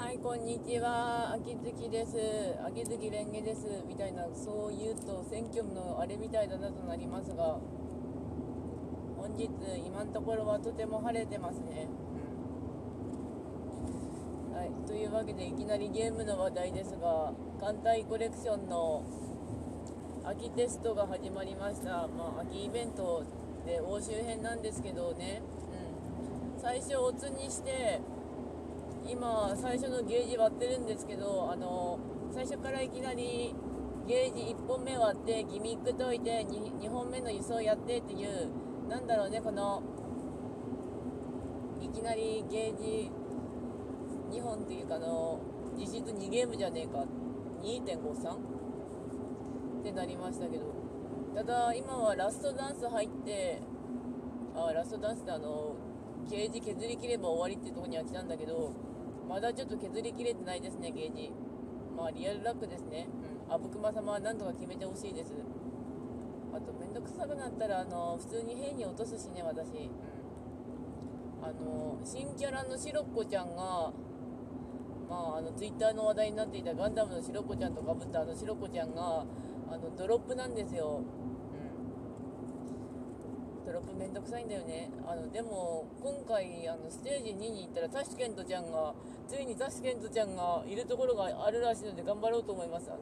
はい、こんにちは。秋月です。秋月蓮華です。みたいな、そう言うと選挙のあれみたいだなとなりますが、本日、今のところはとても晴れてますね。はい、というわけで、いきなりゲームの話題ですが、艦隊コレクションの秋テストが始まりました。まあ、秋イベントで欧州編なんですけどね、うん、最初、オツにして、今最初のゲージ割ってるんですけどあの最初からいきなりゲージ1本目割ってギミック解いて 2, 2本目の輸送やってっていうなんだろうねこのいきなりゲージ2本っていうかあの実質2ゲームじゃねえか2.53ってなりましたけどただ今はラストダンス入ってあラストダンスってあのゲージ削り切れば終わりってとこには来たんだけどまだちょっと削りきれてないですね、ゲージ。まあ、リアルラックですね。うん。あぶくま様は何とか決めてほしいです。あと、めんどくさくなったら、あの、普通に兵に落とすしね、私。うん。あの、新キャラのシロッコちゃんが、まあ、あの、ツイッターの話題になっていたガンダムのシロッコちゃんとかぶったあのシロッコちゃんが、あの、ドロップなんですよ。ドロップめんどくさいんだよね。あの、でも、今回、あの、ステージ2に行ったら、タシケントちゃんが、ついにタシケントちゃんがいるところがあるらしいので頑張ろうと思います。あの、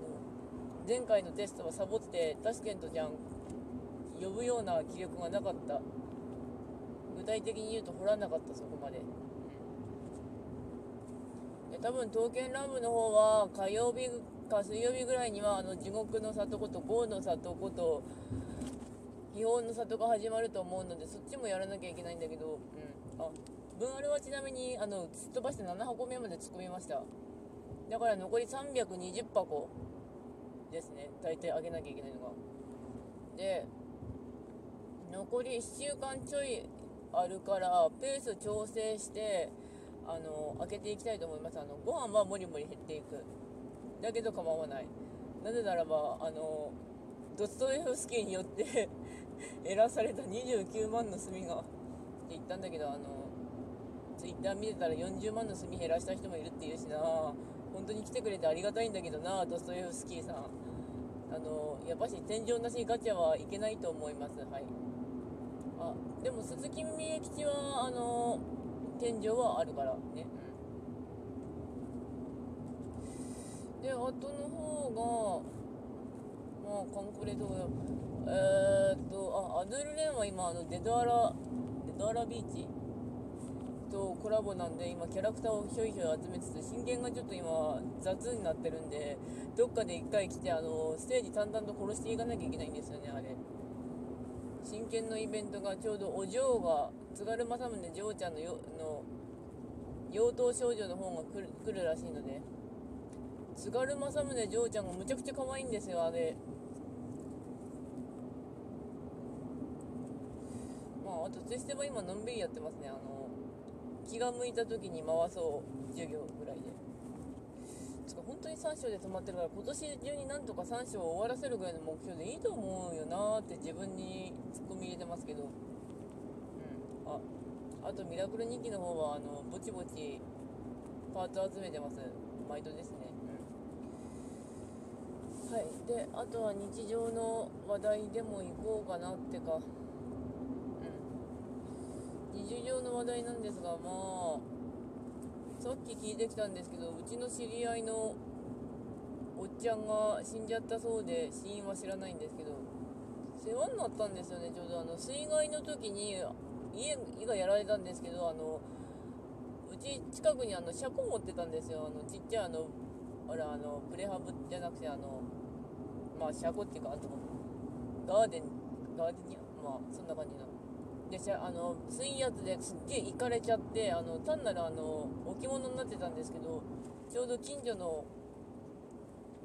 前回のテストはサボって、タシケントちゃん、呼ぶような気力がなかった。具体的に言うと掘らなかった、そこまで。で多分、刀剣乱舞の方は、火曜日か水曜日ぐらいには、あの、地獄の里こと、豪の里こと、基本の里が始まると思うのでそっちもやらなきゃいけないんだけど、うん、あ分あれはちなみにあのすっ飛ばして7箱目まで突っ込みました。だから残り320箱ですね。大体上げなきゃいけないのが。で残り1週間ちょいあるからペース調整してあの開けていきたいと思います。あのご飯はもりもり減っていく。だけど構わない。なぜならばあのドストエフスキーによって 減らされた29万の炭がって言ったんだけどあのツイッター見てたら40万の炭減らした人もいるっていうしな。本当に来てくれてありがたいんだけどなドストエフスキーさん。あのやっぱし天井なしガチャはいけないと思います。はい。あでも鈴木美恵吉はあの天井はあるからね、うん、であとの方がまあ、カンクレとか、えー、っと、あ、アドゥルレンは今、あの、デドアラ、デドアラビーチとコラボなんで、今、キャラクターをひょいひょい集めつつ、真剣がちょっと今、雑になってるんで、どっかで一回来て、あの、ステージ淡々と殺していかなきゃいけないんですよね、あれ。真剣のイベントがちょうどお嬢が、津軽正宗嬢ちゃんのよの、妖刀少女の方が来る来るらしいので、津軽正宗嬢ちゃんがむちゃくちゃ可愛いんですよ、あれ。まあ、あとツイステは今のんびりやってますね。あの、気が向いた時に回そう授業ぐらいで。つか本当に3章で止まってるから今年中になんとか3章を終わらせるぐらいの目標でいいと思うよなって自分にツッコミ入れてますけど。うん。あ、あとミラクル日記の方はあの、ぼちぼちパーツ集めてます。毎度ですね。はい。で、あとは日常の話題でも行こうかなってか。日常の話題なんですが、まあ、さっき聞いてきたんですけど、うちの知り合いのおっちゃんが死んじゃったそうで、死因は知らないんですけど、世話になったんですよね、ちょうどあの、水害の時に、家がやられたんですけど、あの、うち近くにあの、車庫持ってたんですよ、あの、ちっちゃいあの、あら、あの、プレハブじゃなくて、あの、まあ、車庫っていうか、あと、ガーデン、ガーデニアまあ、そんな感じの。でしゃあの水圧ですっげえ行かれちゃってあの単なるあの置物になってたんですけどちょうど近所の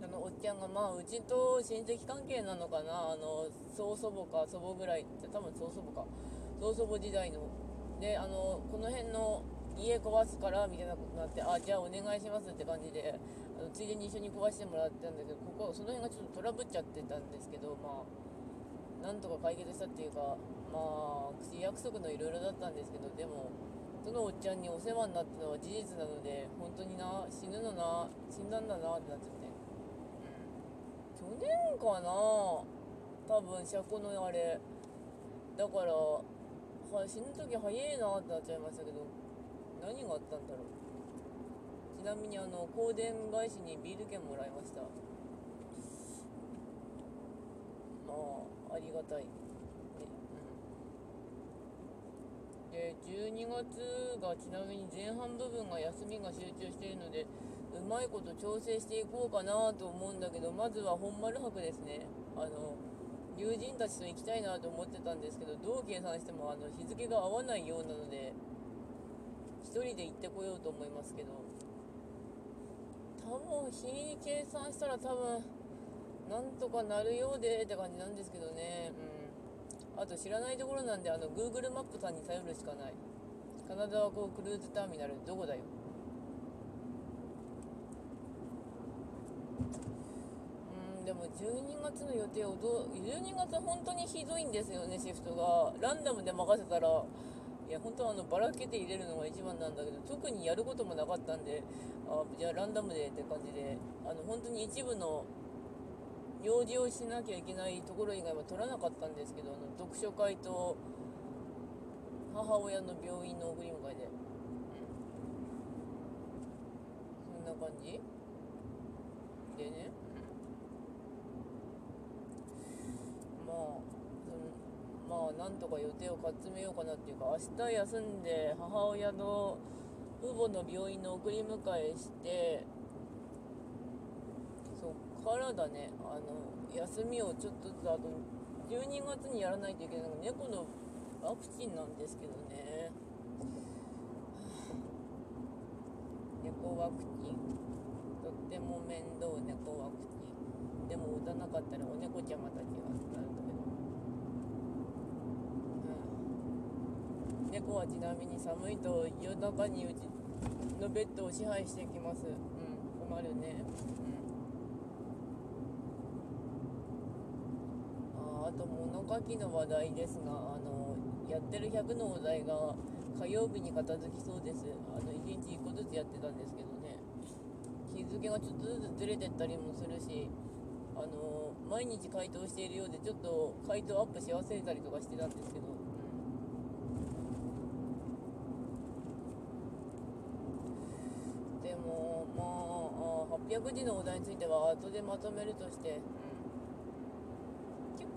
あのおっちゃんがまあうちと親戚関係なのかなあの曽祖母か祖母ぐらい多分曽祖母か曽祖母時代の。であのこの辺の家壊すからみたいなことになってあじゃあお願いしますって感じであのついでに一緒に壊してもらったんだけどここその辺がちょっとトラブっちゃってたんですけどまあなんとか解決したっていうかまあ口約束のいろいろだったんですけどでもそのおっちゃんにお世話になったのは事実なので本当当にな死ぬのな死んだんだなってなっちゃって。去年かな多分車庫のあれ。だからは死ぬ時早いなってなっちゃいましたけど何があったんだろう。ちなみにあの香典返しにビール券もらいましたまあありがたい。ねうん。で12月がちなみに前半部分が休みが集中しているのでうまいこと調整していこうかなと思うんだけどまずは本丸泊ですねあの友人たちと行きたいなと思ってたんですけどどう計算してもあの日付が合わないようなので1人で行ってこようと思いますけど多分日に計算したら多分なんとかなるようでって感じなんですけどね。うん。あと知らないところなんであの Google マップさんに頼るしかない。金沢港クルーズターミナルどこだよ。うんでも12月の予定をどう12月本当にひどいんですよねシフトが。ランダムで任せたら。いや本当はあのばらけて入れるのが一番なんだけど特にやることもなかったんであじゃあランダムでって感じであの本当に一部の用事をしなきゃいけないところ以外は取らなかったんですけどあの読書会と母親の病院の送り迎えで、うん、そんな感じ？でね、まあそのまあなんとか予定をかっつめようかなっていうか明日休んで母親の父母の病院の送り迎えしてからだね。あの休みをちょっとずつあと12月にやらないといけないのが猫のワクチンなんですけどね。猫ワクチン。とっても面倒猫ワクチン。でも打たなかったらお猫ちゃまたちがなるんだけど、うん、猫はちなみに寒いと夜中にうちのベッドを支配してきます。うん。困るね。うんああと物書きの話題ですがあのやってる100のお題が火曜日に片付きそうです。あの1日1個ずつやってたんですけどね。日付がちょっとずつずれてったりもするしあの毎日回答しているようでちょっと回答アップし忘れたりとかしてたんですけど、でもまあ800字のお題については後でまとめるとして、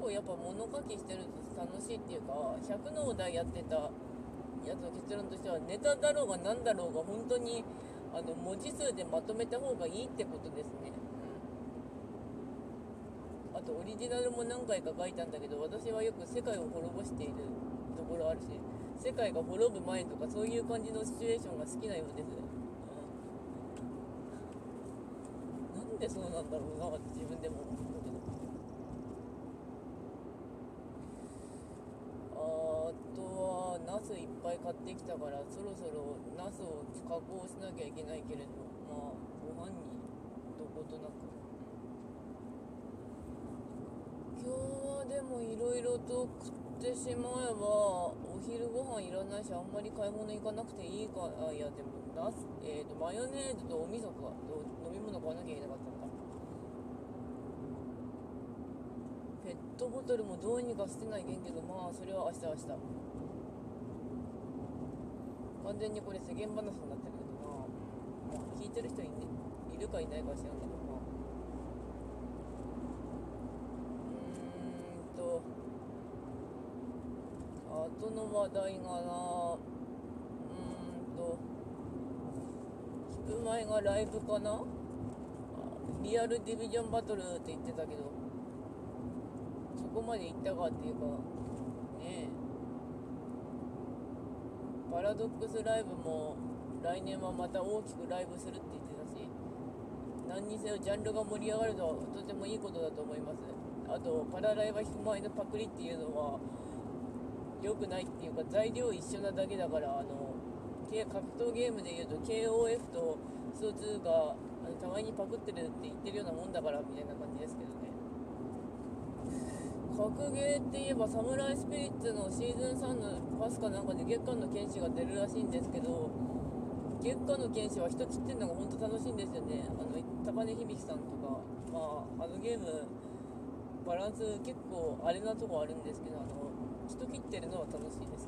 構やっぱ物書きしてると楽しいっていうか100のお題やってたやつの結論としてはネタだろうが何だろうが本当にあの文字数でまとめた方がいいってことですね、うん、あとオリジナルも何回か書いたんだけど私はよく世界を滅ぼしているところあるし世界が滅ぶ前とかそういう感じのシチュエーションが好きなようです、うん、なんでそうなんだろうなって自分でも思うけどあとはナスいってきたからそろそろナスを加工しなきゃいけないけれどまあご飯にどことなく。今日はでもいろいろと食ってしまえばお昼ご飯いらないしあんまり買い物行かなくていいかあいやでもナス、えーと、マヨネーズとお味噌か飲み物買わなきゃいけなかったのか。ペットボトルもどうにか捨てないけんけどまあそれは明日明日。完全にこれ世間話になってるけどな、まあ、聞いてる人い,、ね、いるかいないかは知らんけどまあうーんと。あとの話題がな。うーんと。聞く前がライブかな。リアルディビジョンバトルって言ってたけど。そこまで行ったかっていうかねえパラドックスライブも来年はまた大きくライブするって言ってたし何にせよジャンルが盛り上がるとはとてもいいことだと思います。あとパラライバ引く前のパクリっていうのは良くないっていうか材料一緒なだけだからあの格闘ゲームでいうと KOF とスト2があの互いにパクってるって言ってるようなもんだからみたいな感じですけどね。格ゲーって言えばサムライスピリッツのシーズン3のパスかなんかで月間の剣士が出るらしいんですけど月下の剣士は人切ってんのが本当楽しいんですよね。あの高根響さんとか。まああのゲームバランス結構あれなとこあるんですけどあの人切ってるのは楽しいです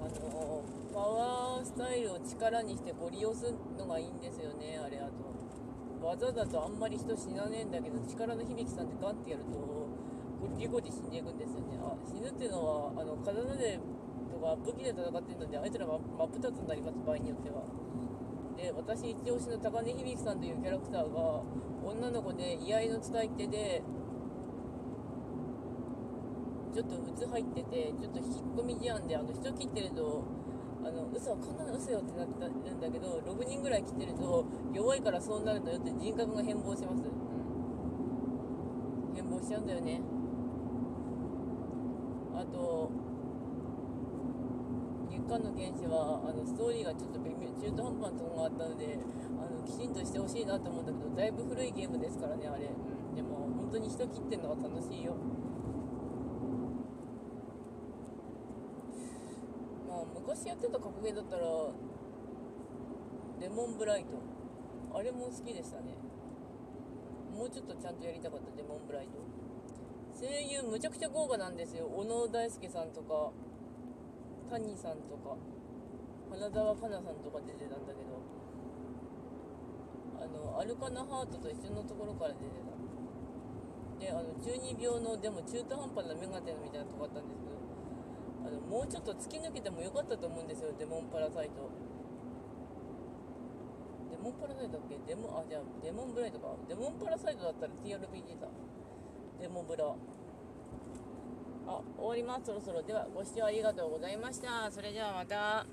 あのパワースタイルを力にしてご利用するのがいいんですよねあれあと。技だとあんまり人死なねえんだけど力の響きさんってガンってやるとゴリゴリ死んでいくんですよね。あ死ぬっていうのはあの刀でとか武器で戦ってるのであいつら真っ二つになります場合によっては。で私一押しの高根響さんというキャラクターが女の子で居合の使い手でちょっと鬱入っててちょっと引っ込み思案であの人切ってるとあの嘘こんなの嘘よってなってるんだけど6人ぐらい切ってると弱いからそうなるのよって人格が変貌します、うん、変貌しちゃうんだよね。あと月刊の剣士はあのストーリーがちょっと微妙中途半端なところがあったのであのきちんとしてほしいなと思うんだけどだいぶ古いゲームですからねあれ、うん、でも本当に人切ってんのが楽しいよ昔やってた格ゲーだったらレモンブライト。あれも好きでしたね。もうちょっとちゃんとやりたかったレモンブライト。声優むちゃくちゃ豪華なんですよ。小野大輔さんとか谷さんとか花澤香菜さんとか出てたんだけどあのアルカナハートと一緒のところから出てた。であの中二病のでも中途半端なメガテンみたいなとこあったんですけどもうちょっと突き抜けてもよかったと思うんですよ。デモンパラサイト。デモンパラサイトだっけ？デモあじゃあデモンブライトか。デモンパラサイトだったら TRPG だ。デモブラ。あ終わります。そろそろ。ではご視聴ありがとうございました。それではまた。